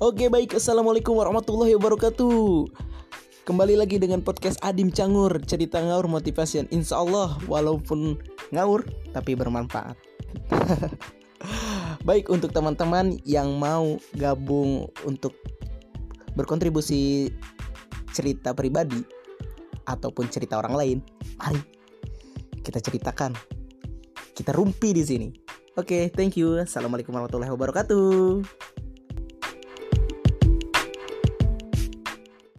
Oke baik, Assalamualaikum warahmatullahi wabarakatuh. Kembali lagi dengan podcast Adim Cangur Cerita ngaur motivasi Insya Allah walaupun ngaur tapi bermanfaat. Baik untuk teman-teman yang mau gabung untuk berkontribusi cerita pribadi Ataupun cerita orang lain Mari kita ceritakan. Kita rumpi di sini. Oke, thank you. Assalamualaikum warahmatullahi wabarakatuh.